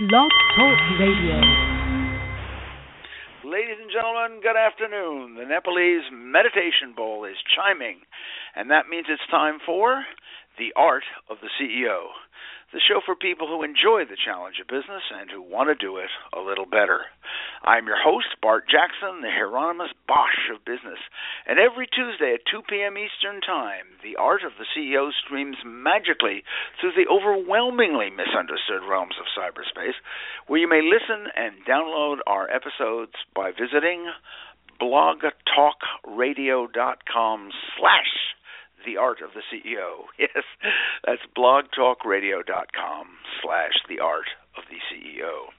Blog Talk Radio. Ladies and gentlemen, good afternoon. The Nepalese Meditation Bowl is chiming, and that means it's time for The Art of the CEO the show for people who enjoy the challenge of business and who want to do it a little better. I'm your host, Bart Jackson, the Hieronymus Bosch of business, and every Tuesday at 2 p.m. Eastern Time, the art of the CEO streams magically through the overwhelmingly misunderstood realms of cyberspace, where you may listen and download our episodes by visiting blogtalkradio.com slash the Art of the CEO. Yes, that's blogtalkradio.com slash The Art of the CEO.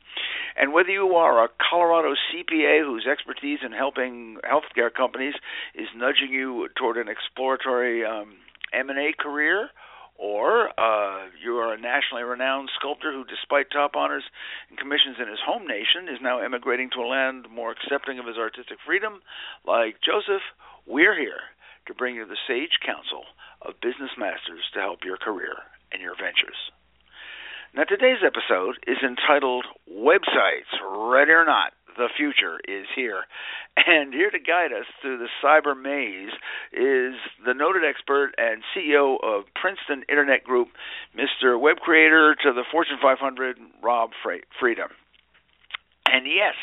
And whether you are a Colorado CPA whose expertise in helping healthcare companies is nudging you toward an exploratory um, M&A career, or uh, you are a nationally renowned sculptor who, despite top honors and commissions in his home nation, is now emigrating to a land more accepting of his artistic freedom, like Joseph, we're here to bring you the sage counsel of business masters to help your career and your ventures. Now, today's episode is entitled Websites, Ready or Not, the Future is Here. And here to guide us through the cyber maze is the noted expert and CEO of Princeton Internet Group, Mr. Web Creator to the Fortune 500, Rob Freda. And yes,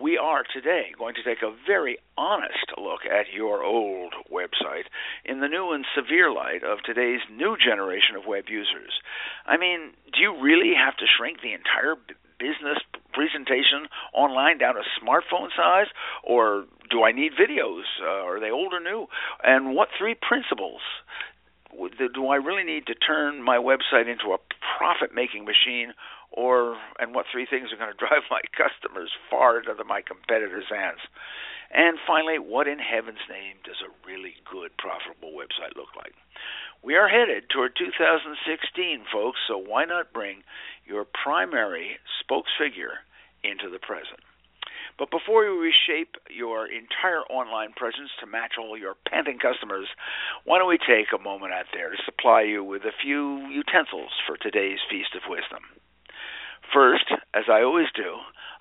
we are today going to take a very honest look at your old website in the new and severe light of today's new generation of web users. I mean, do you really have to shrink the entire business presentation online down to smartphone size, or do I need videos? Uh, are they old or new? And what three principles do I really need to turn my website into a profit making machine or and what three things are going to drive my customers far into my competitors' hands? And finally, what in heaven's name does a really good profitable website look like? We are headed toward 2016, folks, so why not bring your primary spokesfigure into the present? But before we reshape your entire online presence to match all your panting customers, why don't we take a moment out there to supply you with a few utensils for today's Feast of Wisdom? First, as I always do,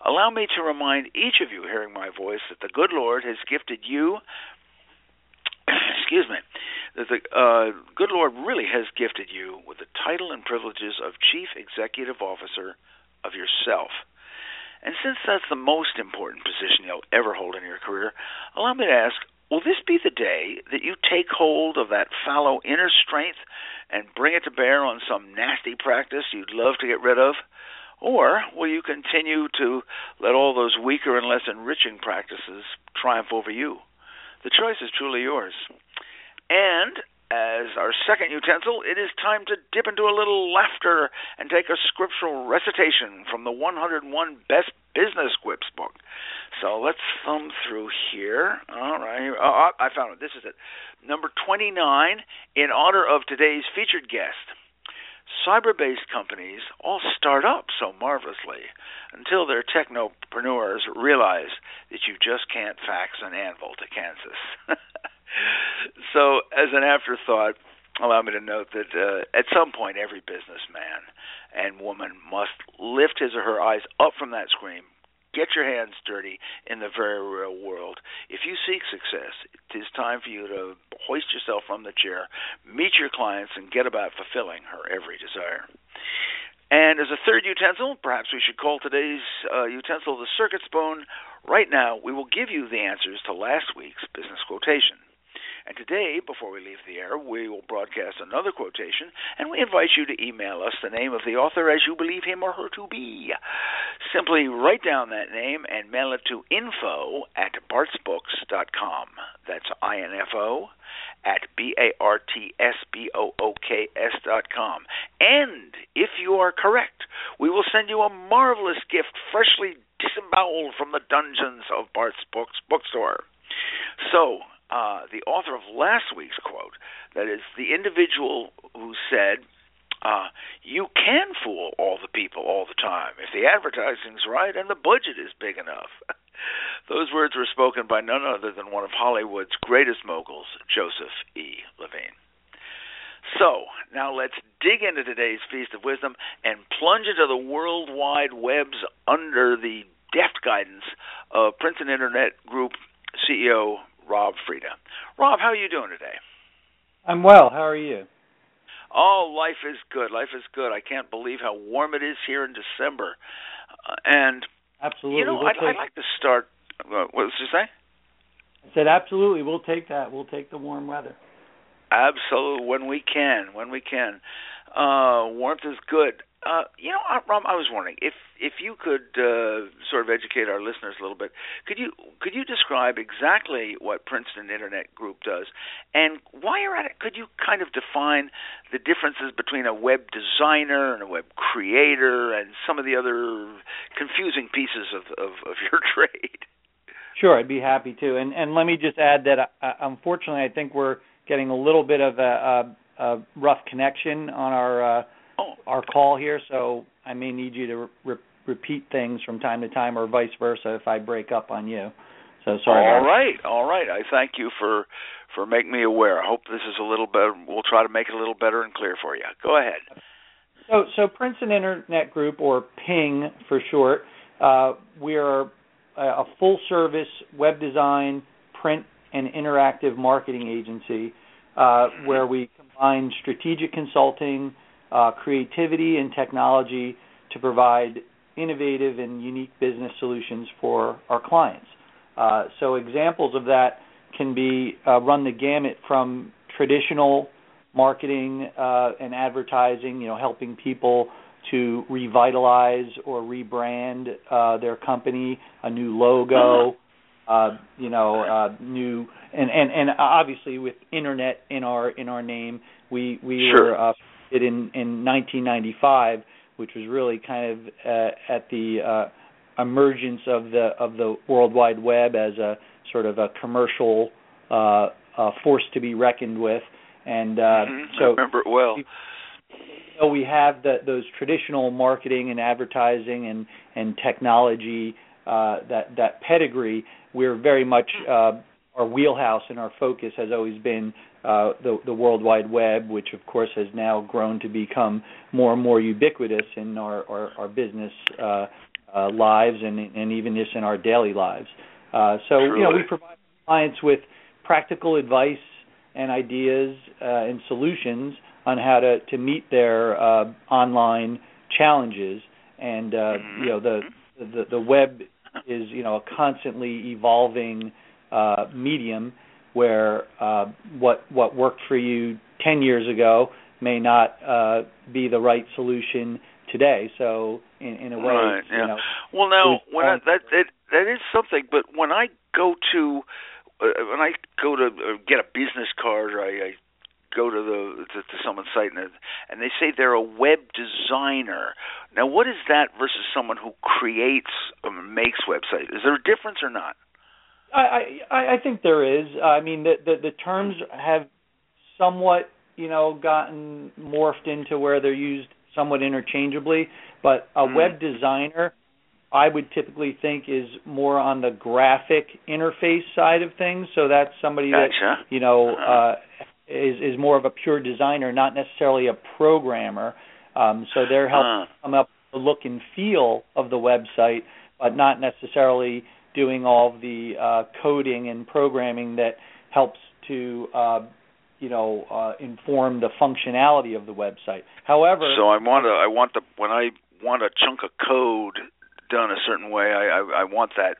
allow me to remind each of you hearing my voice that the good Lord has gifted you excuse me, that the uh, good Lord really has gifted you with the title and privileges of Chief Executive Officer of yourself. And since that's the most important position you'll ever hold in your career, allow me to ask will this be the day that you take hold of that fallow inner strength and bring it to bear on some nasty practice you'd love to get rid of? Or will you continue to let all those weaker and less enriching practices triumph over you? The choice is truly yours. And as our second utensil, it is time to dip into a little laughter and take a scriptural recitation from the 101 Best Business Quips book. So let's thumb through here. All right. Oh, oh, I found it. This is it. Number 29, in honor of today's featured guest. Cyber based companies all start up so marvelously until their technopreneurs realize that you just can't fax an anvil to Kansas. so, as an afterthought, allow me to note that uh, at some point, every businessman and woman must lift his or her eyes up from that screen. Get your hands dirty in the very real world. If you seek success, it is time for you to hoist yourself from the chair, meet your clients, and get about fulfilling her every desire. And as a third utensil, perhaps we should call today's uh, utensil the circuit spoon. Right now, we will give you the answers to last week's business quotation. And today, before we leave the air, we will broadcast another quotation, and we invite you to email us the name of the author as you believe him or her to be. Simply write down that name and mail it to info at bartsbooks.com. That's I-N-F-O at B-A-R-T-S-B-O-O-K-S dot com. And if you are correct, we will send you a marvelous gift freshly disemboweled from the dungeons of Bart's Books bookstore. So, uh, the author of last week's quote, that is, the individual who said, uh, you can fool all the people all the time if the advertising's right and the budget is big enough. Those words were spoken by none other than one of Hollywood's greatest moguls, Joseph E. Levine. So, now let's dig into today's Feast of Wisdom and plunge into the World Wide Webs under the deft guidance of Princeton Internet Group CEO Rob Freda. Rob, how are you doing today? I'm well. How are you? Oh, life is good. Life is good. I can't believe how warm it is here in December. Uh, and absolutely, you know, we'll I'd, I'd, like to start. Uh, what did you say? I said absolutely. We'll take that. We'll take the warm weather. Absolutely, when we can, when we can. Uh, warmth is good. Uh, you know, Rob, I was wondering if if you could uh, sort of educate our listeners a little bit. Could you could you describe exactly what Princeton Internet Group does, and while you're at it, could you kind of define the differences between a web designer and a web creator, and some of the other confusing pieces of of, of your trade? Sure, I'd be happy to. And and let me just add that uh, unfortunately, I think we're getting a little bit of a, a, a rough connection on our. Uh, oh. our call here, so I may need you to re- repeat things from time to time, or vice versa, if I break up on you. So sorry. All right, all right. I thank you for for making me aware. I hope this is a little better. We'll try to make it a little better and clear for you. Go ahead. So, so Princeton Internet Group, or PING for short, uh, we are a full service web design, print, and interactive marketing agency uh, where we combine strategic consulting, uh, creativity and technology to provide innovative and unique business solutions for our clients. Uh, so examples of that can be uh, run the gamut from traditional marketing uh, and advertising, you know, helping people to revitalize or rebrand uh, their company, a new logo, uh, you know, uh, new and, and and obviously with internet in our in our name, we we sure. were uh, it in in 1995, which was really kind of uh, at the uh, emergence of the of the World Wide Web as a sort of a commercial uh, uh, force to be reckoned with. And uh, mm-hmm. so I remember it well. We, so we have the, those traditional marketing and advertising and and technology uh, that that pedigree. We're very much uh, our wheelhouse and our focus has always been uh, the, the World Wide Web, which of course has now grown to become more and more ubiquitous in our, our, our business uh, uh, lives and, and even just in our daily lives. Uh, so Truly. you know we provide clients with practical advice and ideas uh, and solutions on how to, to meet their uh, online challenges. And uh, mm-hmm. you know the, the the web is you know a constantly evolving uh, medium where uh, what what worked for you 10 years ago may not uh, be the right solution today. So in, in a way, right, yeah. you know, well now when I, that that that is something. But when I go to uh, when I go to uh, get a business card, or I, I go to the to, to someone's site and and they say they're a web designer. Now, what is that versus someone who creates or makes websites? Is there a difference or not? I, I I think there is. I mean, the, the the terms have somewhat, you know, gotten morphed into where they're used somewhat interchangeably. But a Mm. web designer, I would typically think is more on the graphic interface side of things. So that's somebody that you know Uh-huh. uh, is is more of a pure designer, not necessarily a programmer. Um, so they're helping Uh, come up with the look and feel of the website, but not necessarily doing all the uh, coding and programming that helps to uh, you know uh, inform the functionality of the website. However, so I want to I want the when I want a chunk of code done a certain way, I I, I want that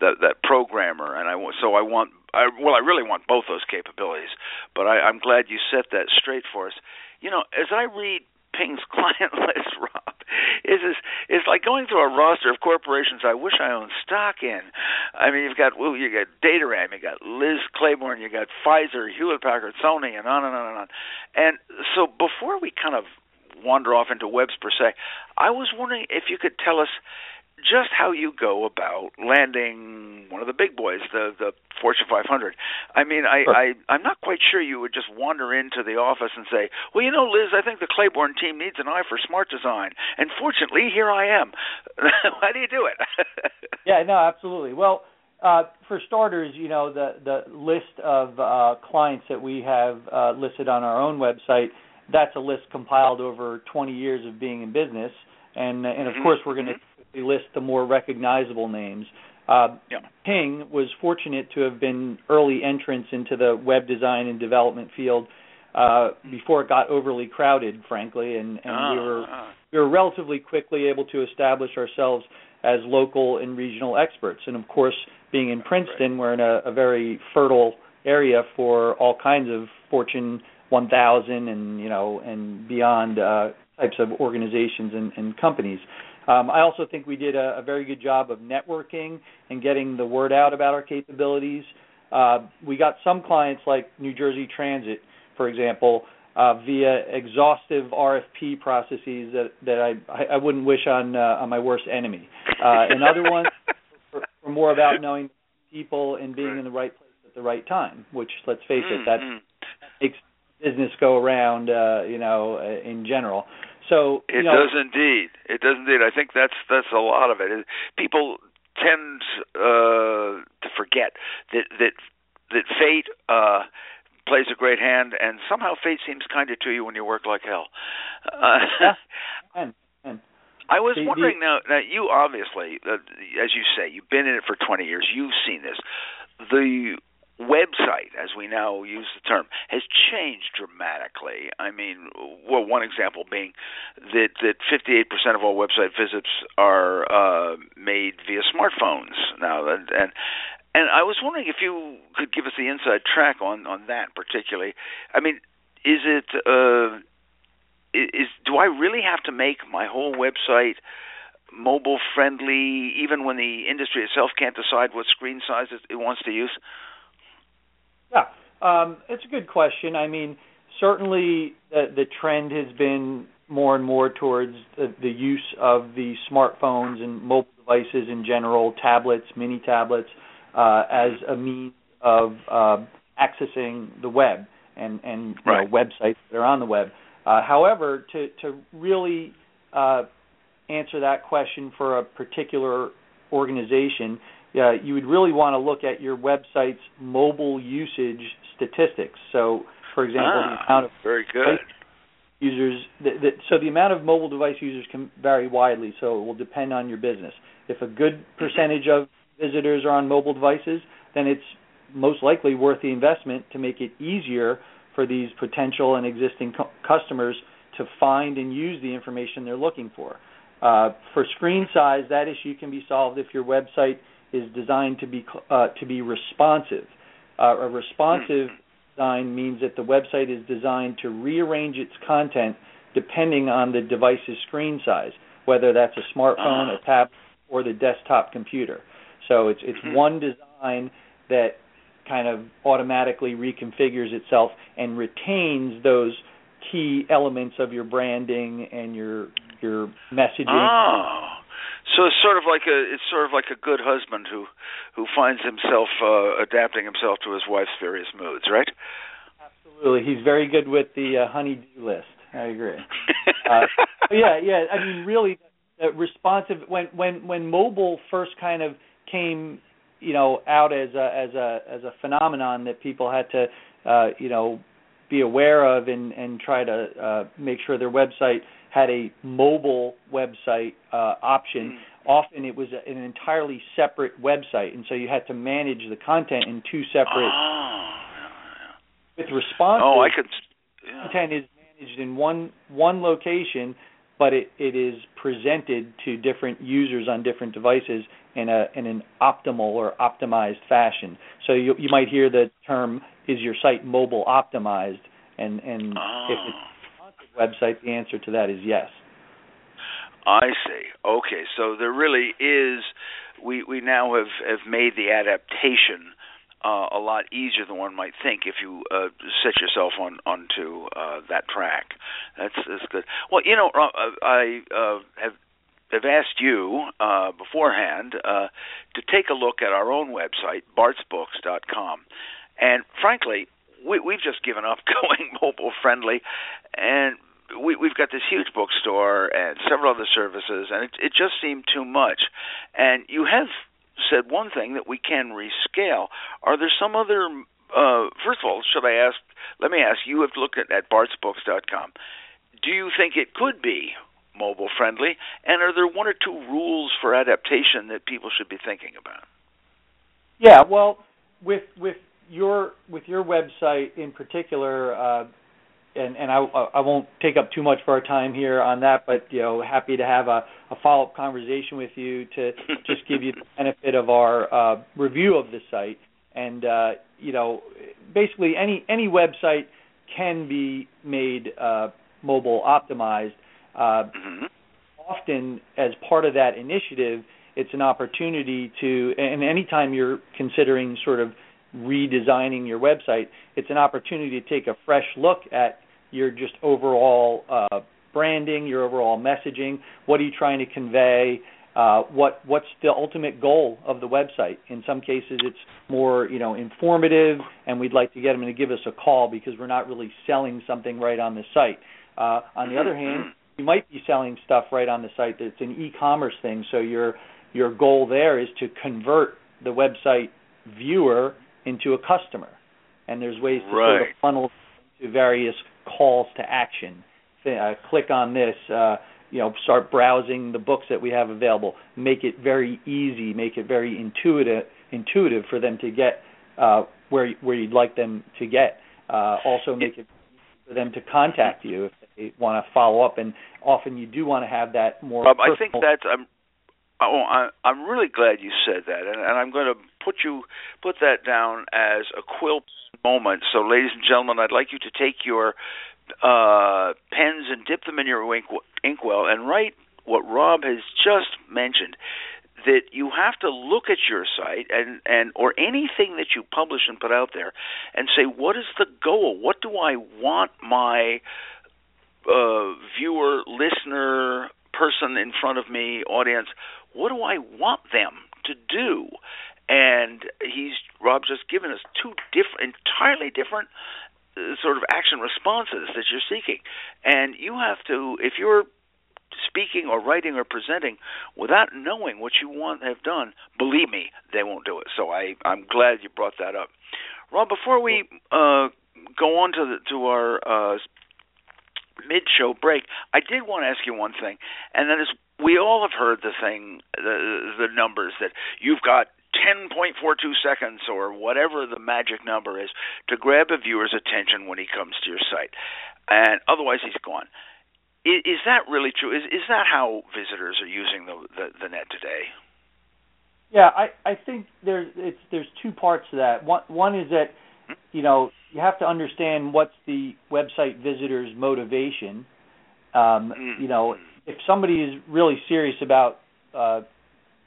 that that programmer, and I so I want I well I really want both those capabilities. But I, I'm glad you set that straight for us. You know, as I read Ping's client list, Rob, is is it's like going through a roster of corporations I wish I owned stock in. I mean, you've got well, you got Dataram, you got Liz Claiborne, you got Pfizer, Hewlett Packard, Sony, and on and on and on. And so before we kind of wander off into webs per se, I was wondering if you could tell us just how you go about landing one of the big boys, the the Fortune 500. I mean, I, Sure. I I'm not quite sure you would just wander into the office and say, "Well, you know, Liz, I think the Claiborne team needs an eye for smart design." And fortunately, here I am. how do you do it? yeah, no, absolutely. Well, uh, for starters, you know the the list of uh, clients that we have uh, listed on our own website that's a list compiled over 20 years of being in business, and and of Mhm. course we're going to Mhm. list the more recognizable names. Uh, Yeah. Ping was fortunate to have been early entrants into the web design and development field uh, before it got overly crowded, frankly, and, and Ah, we were ah. we were relatively quickly able to establish ourselves as local and regional experts. And of course, being in Princeton, we're in a, a very fertile area for all kinds of Fortune 1000 and you know and beyond uh, types of organizations and, and companies. Um, I also think we did a, a very good job of networking and getting the word out about our capabilities. Uh, we got some clients like New Jersey Transit, for example, uh, via exhaustive RFP processes that that I I, wouldn't wish on uh, on my worst enemy. Uh, and other ones were, more about knowing people and being in the right place at the right time. Which, let's face it, that mm. makes business go around. Uh, you know, uh, in general. So It know, does indeed. It does indeed. I think that's that's a lot of it. People tend uh, to forget that that that fate uh, plays a great hand, and somehow fate seems kinder to you when you work like hell. Uh, Yeah. and and I was wondering now. Now you obviously, uh, as you say, you've been in it for 20 years. You've seen this. The website, as we now use the term, has changed dramatically. I mean, well, one example being that that 58% of all website visits are uh, made via smartphones now, and, and and I was wondering if you could give us the inside track on on that particularly. I mean, is it uh, is do I really have to make my whole website mobile friendly, even when the industry itself can't decide what screen size it, it wants to use? Yeah, um, it's a good question. I mean, certainly the, the trend has been more and more towards the, the use of the smartphones and mobile devices in general, tablets, mini tablets, uh, as a means of uh, accessing the web and and you Right. know, websites that are on the web. Uh, however, to to really uh, answer that question for a particular organization, uh, you would really want to look at your website's mobile usage statistics. So, for example, the Ah, amount of very good. users, the, the, so the amount of mobile device users can vary widely. So it will depend on your business. If a good percentage of visitors are on mobile devices, then it's most likely worth the investment to make it easier for these potential and existing cu- customers to find and use the information they're looking for. Uh, for screen size, that issue can be solved if your website is designed to be uh, to be responsive. Uh, a responsive design means that the website is designed to rearrange its content depending on the device's screen size, whether that's a smartphone, a tablet, or the desktop computer. So it's it's Mhm. one design that kind of automatically reconfigures itself and retains those key elements of your branding and your your messaging. Oh, so it's sort of like a it's sort of like a good husband who who finds himself uh, adapting himself to his wife's various moods, right? Absolutely, he's very good with the uh, honey-do list. I agree. Uh, yeah, yeah. I mean, really, uh, responsive when when when mobile first kind of came, you know, out as a as a as a phenomenon that people had to, uh, you know, be aware of and and try to uh, make sure their website had a mobile website uh, option. Mm. Often it was an entirely separate website, and so you had to manage the content in two separate. Oh, With yeah, yeah. oh, I could. Yeah. content is managed in one one location, but it, it is presented to different users on different devices in a in an optimal or optimized fashion. So you you might hear the term "Is your site mobile optimized?" and and Oh. if it's a website, the answer to that is yes. I see. Okay, so there really is. We we now have have made the adaptation uh, a lot easier than one might think if you uh, set yourself on onto uh, that track. That's that's good. Well, you know, uh, I uh, have have asked you uh, beforehand uh, to take a look at our own website, bartsbooks.com, and frankly, we, we've just given up going mobile friendly, and we, we've got this huge bookstore and several other services, and it, it just seemed too much. And you have said one thing that we can rescale. Are there some other uh, first of all, should I ask? Let me ask. You have looked at, at bartsbooks.com. Do you think it could be mobile friendly? And are there one or two rules for adaptation that people should be thinking about? Yeah, well, with with your with your website in particular, uh, and and I I won't take up too much of our time here on that, but you know, happy to have a, a follow up conversation with you to just give you the benefit of our uh, review of the site. And uh, you know, basically any any website can be made uh, mobile optimized. Uh, mm-hmm. Often, as part of that initiative, it's an opportunity to, and anytime you're considering sort of redesigning your website, it's an opportunity to take a fresh look at your just overall uh, branding, your overall messaging. What are you trying to convey? Uh, what what's the ultimate goal of the website? In some cases, it's more you know informative, and we'd like to get them to give us a call because we're not really selling something right on the site. Uh, on the other hand, you might be selling stuff right on the site that's an e-commerce thing. So your your goal there is to convert the website viewer into a customer, and there's ways to right. sort of funnel to various calls to action. Uh, click on this. Uh, you know, start browsing the books that we have available. Make it very easy. Make it very intuitive. Intuitive for them to get uh, where where you'd like them to get. Uh, also, make it for them to contact you if they want to follow up. And often, you do want to have that more. Um. I think that's. I'm. Oh, I, I'm really glad you said that, and, and I'm going to put you put that down as a quill moment. So, ladies and gentlemen, I'd like you to take your uh, pens and dip them in your ink, inkwell and write what Rob has just mentioned. That you have to look at your site and, and or anything that you publish and put out there, and say what is the goal? What do I want my uh, viewer, listener, person in front of me, audience? What do I want them to do? And he's Rob just given us two different, entirely different sort of action responses that you're seeking. And you have to, if you're speaking or writing or presenting without knowing what you want to have done, believe me, they won't do it. So I, I'm glad you brought that up. Rob, before we uh, go on to the, to our uh, mid-show break, I did want to ask you one thing, and that is we all have heard the thing, the the numbers that you've got 10.42 seconds or whatever the magic number is to grab a viewer's attention when he comes to your site, and otherwise he's gone. Is, is that really true? Is is that how visitors are using the the, the net today? Yeah, I I think there's it's there's two parts to that. One one is that you know you have to understand what's the website visitor's motivation. Um, mm You know, if somebody is really serious about uh,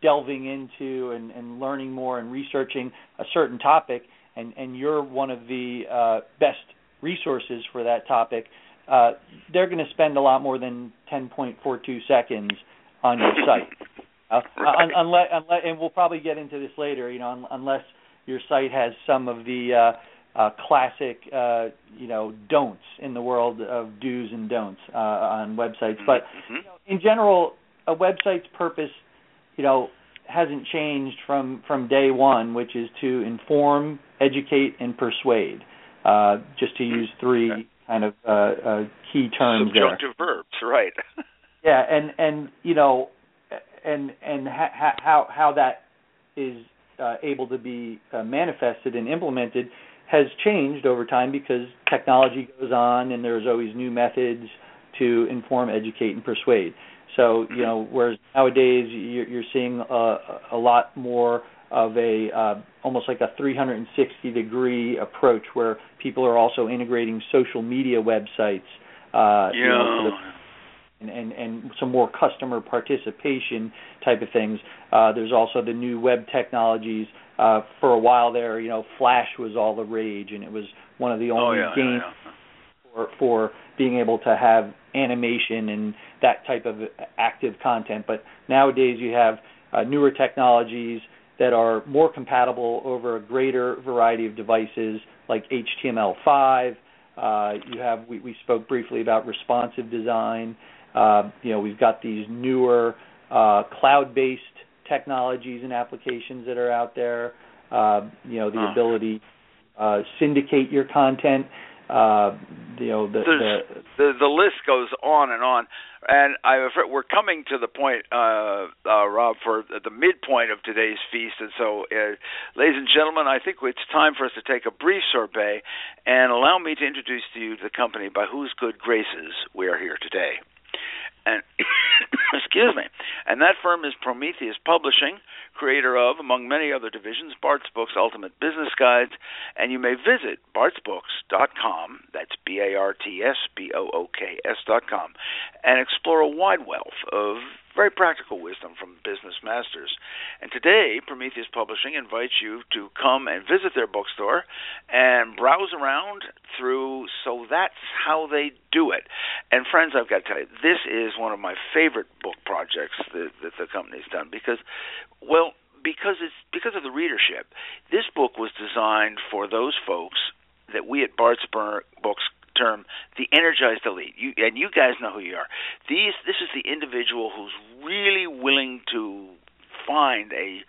delving into and, and learning more and researching a certain topic, and, and you're one of the uh, best resources for that topic, uh, they're going to spend a lot more than 10.42 seconds on your site. Uh, right. un- unless, unless, and we'll probably get into this later. You know, un- unless your site has some of the uh, uh, classic, uh, you know, don'ts in the world of do's and don'ts uh, on websites. But mm-hmm. you know, in general, a website's purpose you know, hasn't changed from from day one, which is to inform, educate, and persuade. Uh, just to use three okay. kind of uh, uh, key terms Subjunctive there. verbs, right? yeah, and and you know, and and ha- how how that is uh, able to be uh, manifested and implemented has changed over time because technology goes on and there's always new methods to inform, educate, and persuade. So you know, whereas nowadays you're, you're seeing a, a lot more of a uh, almost like a 360 degree approach where people are also integrating social media websites. Uh, yeah. You know, and, and and some more customer participation type of things. Uh, there's also the new web technologies. Uh, for a while there, you know, Flash was all the rage, and it was one of the only oh, yeah, games yeah, yeah. For for being able to have animation and that type of active content. But nowadays you have uh, newer technologies that are more compatible over a greater variety of devices like HTML5. Uh, you have we, we spoke briefly about responsive design. Uh, you know we've got these newer uh, cloud-based technologies and applications that are out there. Uh, you know the ability uh, syndicate your content. Uh, you know the, the, the the list goes on and on, and I we're coming to the point, uh, uh, Rob, for the midpoint of today's feast, and so, uh, ladies and gentlemen, I think it's time for us to take a brief sorbet, and allow me to introduce to you the company by whose good graces we are here today. And excuse me. And that firm is Prometheus Publishing, creator of, among many other divisions, Bart's Books Ultimate Business Guides, and you may visit bartsbooks.com, that's B A R T S B O O K S.com, and explore a wide wealth of very practical wisdom from business masters. And today, Prometheus Publishing invites you to come and visit their bookstore and browse around through. So that's how they do it. And friends, I've got to tell you, this is one of my favorite book projects that, that the company's done because, well, because it's because of the readership. This book was designed for those folks that we at Bart's Books term the energized elite. You and you guys know who you are. These this is the individual who's really willing to find a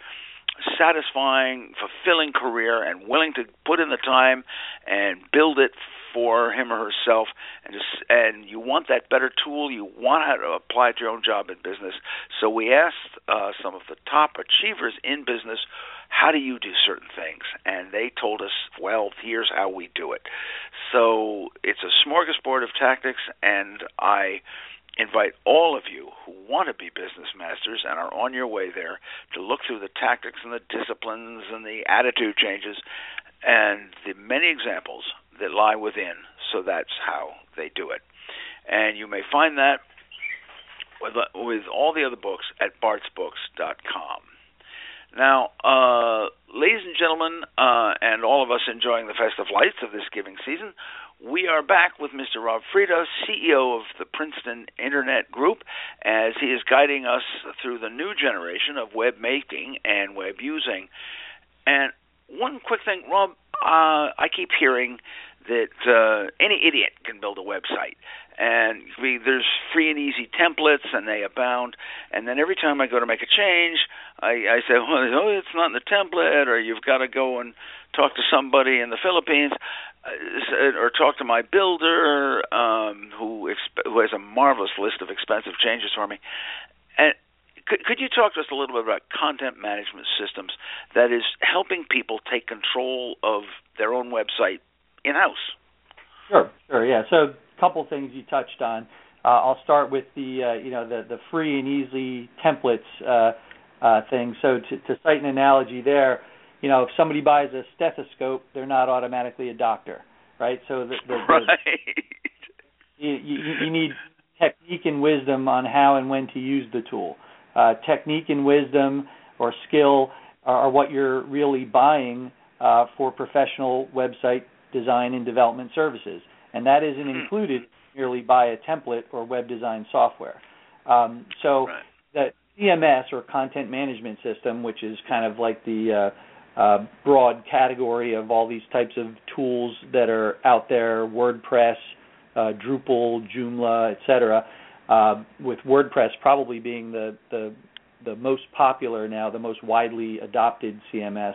satisfying, fulfilling career and willing to put in the time and build it for him or herself and just and you want that better tool you want how to apply it to your own job in business so we asked uh, some of the top achievers in business how do you do certain things? And they told us, well, here's how we do it. So it's a smorgasbord of tactics, and I invite all of you who want to be business masters and are on your way there to look through the tactics and the disciplines and the attitude changes and the many examples that lie within. So that's how they do it. And you may find that with, with all the other books at bartsbooks.com. Now, uh, ladies and gentlemen, uh, and all of us enjoying the festive lights of this giving season, we are back with Mr. Rob Freda, CEO of the Princeton Internet Group, as he is guiding us through the new generation of web making and web using. And one quick thing, Rob, uh, I keep hearing that uh, any idiot can build a website and we, there's free and easy templates, and they abound. And then every time I go to make a change, I, I say, well, oh, it's not in the template, or you've got to go and talk to somebody in the Philippines, uh, or talk to my builder, um, who exp- who has a marvelous list of expensive changes for me. And could, could you talk to us a little bit about content management systems that is helping people take control of their own website in house? Sure, sure, yeah. So a couple things you touched on. Uh, I'll start with the uh, you know the the free and easy templates uh, uh, thing. So to, to cite an analogy there, you know if somebody buys a stethoscope, they're not automatically a doctor, right? So the, the, right. you, you, you need technique and wisdom on how and when to use the tool. Uh, technique and wisdom or skill are, what you're really buying uh, for professional website design and development services and that isn't hmm. included merely by a template or web design software. Um, so right. the CMS or content management system, which is kind of like the uh, uh, broad category of all these types of tools that are out there, WordPress, uh, Drupal, Joomla, etc. Uh, with WordPress probably being the, the the most popular now, the most widely adopted CMS.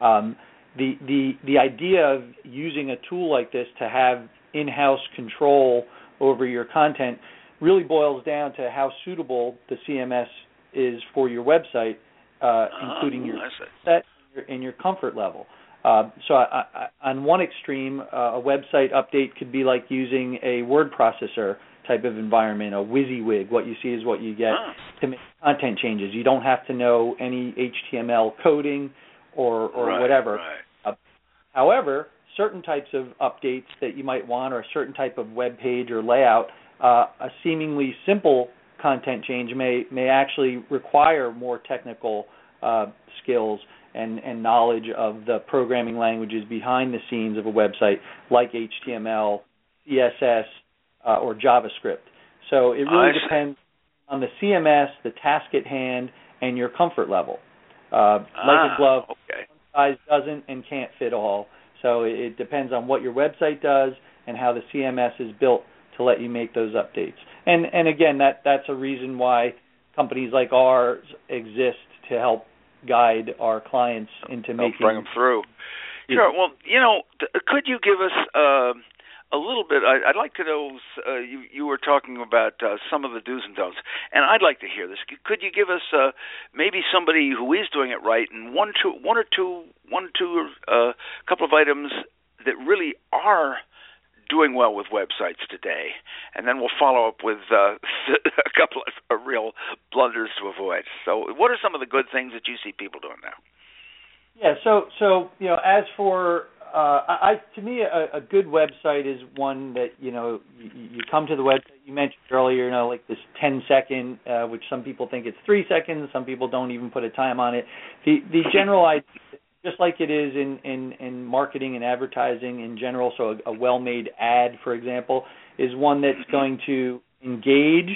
Um, the the the idea of using a tool like this to have in-house control over your content really boils down to how suitable the CMS is for your website, uh, including your set and your comfort level. Uh, so, I, I, on one extreme, uh, a website update could be like using a word processor type of environment, a WYSIWYG. What you see is what you get to make content changes. You don't have to know any HTML coding or or right, whatever. Right. Uh, however, certain types of updates that you might want or a certain type of web page or layout, uh, a seemingly simple content change may may actually require more technical uh, skills and, and knowledge of the programming languages behind the scenes of a website, like HTML, CSS, uh, or JavaScript. So it really depends on the CMS, the task at hand, and your comfort level. Uh, like ah, a glove, okay. size doesn't and can't fit all. So it depends on what your website does and how the CMS is built to let you make those updates. And and again, that that's a reason why companies like ours exist to help guide our clients into help making bring them through. Sure. Well, you know, could you give us uh, a little bit? I, would like to know. Uh, you you were talking about uh, some of the do's and don'ts, and I'd like to hear this. Could you give us uh, maybe somebody who is doing it right, and one two one or two one two a uh, couple of items that really are doing well with websites today, and then we'll follow up with uh, a couple of real blunders to avoid. So, what are some of the good things that you see people doing now? Yeah, so so you know, as for uh, I, to me, a, a good website is one that you know you, you come to the website. You mentioned earlier, you know, like this 10 second, uh, which some people think it's three seconds. Some people don't even put a time on it. The the general idea, just like it is in in, in marketing and advertising in general. So a, a well-made ad, for example, is one that's going to engage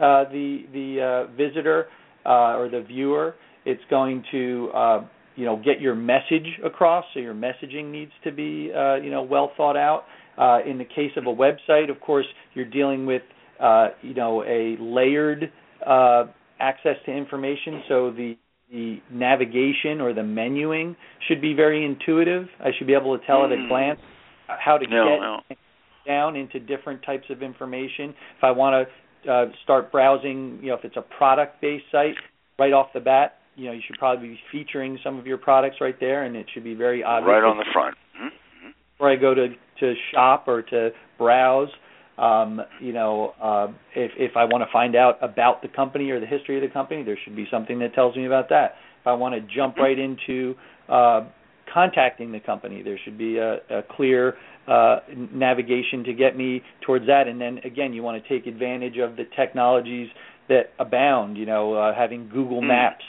uh, the the uh, visitor uh, or the viewer. It's going to uh, you know get your message across so your messaging needs to be uh, you know well thought out uh, in the case of a website of course you're dealing with uh, you know a layered uh, access to information so the the navigation or the menuing should be very intuitive i should be able to tell mm. at a hmm. glance how to no, get no. down into different types of information if i want to uh, start browsing you know if it's a product based site right off the bat you know you should probably be featuring some of your products right there, and it should be very obvious. Right on the front. Mm-hmm. Before I go to to shop or to browse, um, you know, uh, if if I want to find out about the company or the history of the company, there should be something that tells me about that. If I want to jump right into uh, contacting the company, there should be a, a clear uh, navigation to get me towards that. And then again, you want to take advantage of the technologies that abound. You know, uh, having Google mm. Maps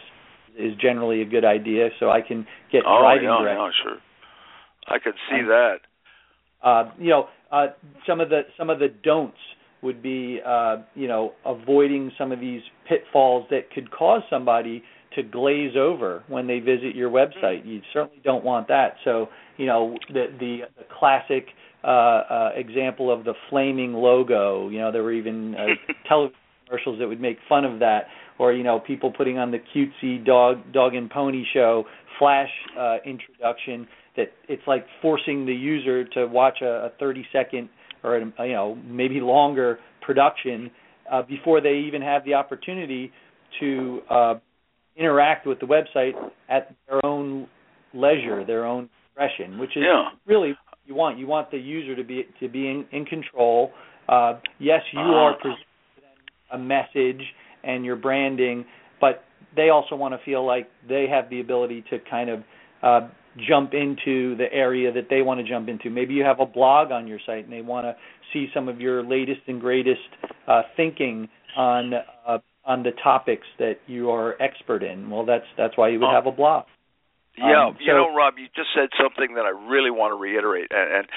is generally a good idea, so I can get oh, driving yeah, directions. Yeah, sure. I could see that. Uh, you know, uh, some of the some of the don'ts would be, uh, you know, avoiding some of these pitfalls that could cause somebody to glaze over when they visit your website. You certainly don't want that. So, you know, the the, the classic uh, uh, example of the flaming logo. You know, there were even uh, television commercials that would make fun of that or you know people putting on the cutesy dog dog and pony show flash uh, introduction that it's like forcing the user to watch a, a 30 second or a, you know maybe longer production uh, before they even have the opportunity to uh, interact with the website at their own leisure, their own discretion, which is yeah. really you want. You want the user to be to be in, in control. Uh, yes, you uh-huh. are presenting a message and your branding, but they also want to feel like they have the ability to kind of uh, jump into the area that they want to jump into. Maybe you have a blog on your site and they want to see some of your latest and greatest uh, thinking on uh, on the topics that you are expert in. Well, that's that's why you would have a blog. Yeah, um, so, you know, Rob, you just said something that I really want to reiterate, and and,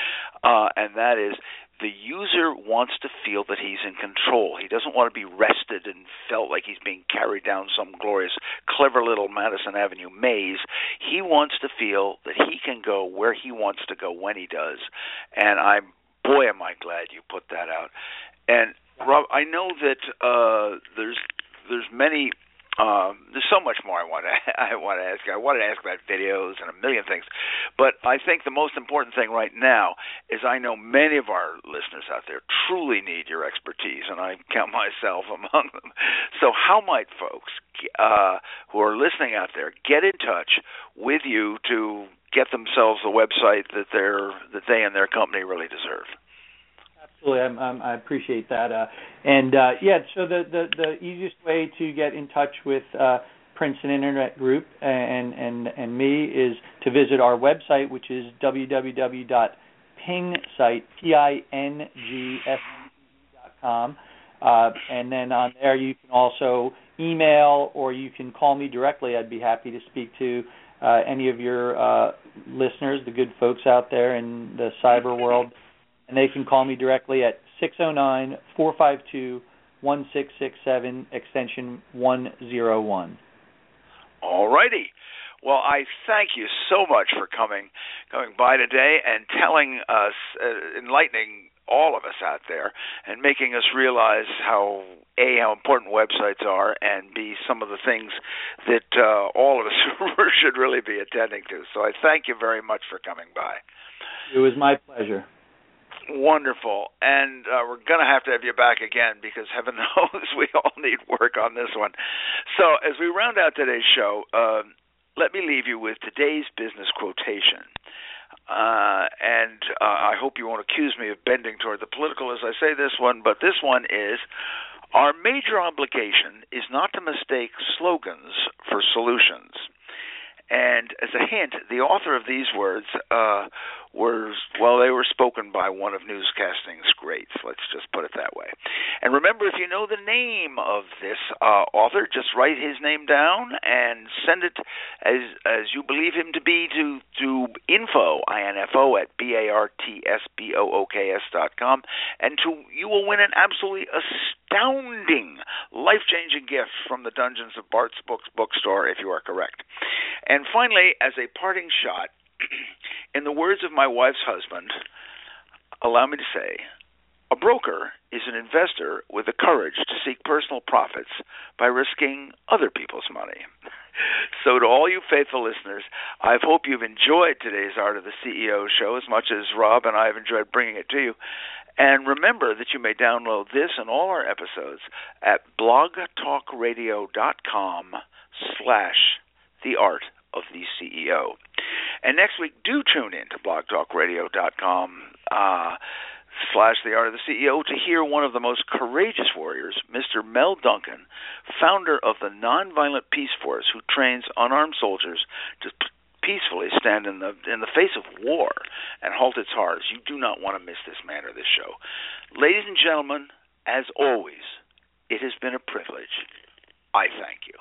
uh, and that is the user wants to feel that he's in control. He doesn't want to be rested and felt like he's being carried down some glorious, clever little Madison Avenue maze. He wants to feel that he can go where he wants to go when he does. And I'm boy am I glad you put that out. And Rob, I know that uh there's there's many um, there's so much more I want to I want to ask. I want to ask about videos and a million things, but I think the most important thing right now is I know many of our listeners out there truly need your expertise, and I count myself among them. So, how might folks uh, who are listening out there get in touch with you to get themselves the website that they're that they and their company really deserve? Absolutely, I'm, I'm, i appreciate that. Uh, and uh, yeah, so the, the the easiest way to get in touch with uh, Princeton Internet Group and and and me is to visit our website, which is www.pingsite p i n g s dot. Uh, and then on there, you can also email or you can call me directly. I'd be happy to speak to uh, any of your uh, listeners, the good folks out there in the cyber world and they can call me directly at 609 452 1667 extension 101. All righty. Well, I thank you so much for coming coming by today and telling us, uh, enlightening all of us out there and making us realize how a how important websites are and b some of the things that uh, all of us should really be attending to. So I thank you very much for coming by. It was my pleasure. Wonderful. And uh, we're going to have to have you back again because heaven knows we all need work on this one. So, as we round out today's show, uh, let me leave you with today's business quotation. Uh, and uh, I hope you won't accuse me of bending toward the political as I say this one, but this one is Our major obligation is not to mistake slogans for solutions. And as a hint, the author of these words uh, were, well, they were spoken by one of newscasting's greats. Let's just put it that way. And remember, if you know the name of this uh, author, just write his name down and send it as as you believe him to be to to info info at b a r t s b o o k s dot com, and to you will win an absolutely astounding, life changing gift from the Dungeons of Bart's Books bookstore if you are correct. And finally, as a parting shot. In the words of my wife's husband, allow me to say, a broker is an investor with the courage to seek personal profits by risking other people's money. So, to all you faithful listeners, I hope you've enjoyed today's Art of the CEO show as much as Rob and I have enjoyed bringing it to you. And remember that you may download this and all our episodes at blogtalkradio.com slash the art of the CEO. And next week, do tune in to blogtalkradio.com uh, slash the art of the CEO to hear one of the most courageous warriors, Mr. Mel Duncan, founder of the Nonviolent Peace Force, who trains unarmed soldiers to peacefully stand in the in the face of war and halt its horrors. You do not want to miss this man or this show. Ladies and gentlemen, as always, it has been a privilege. I thank you.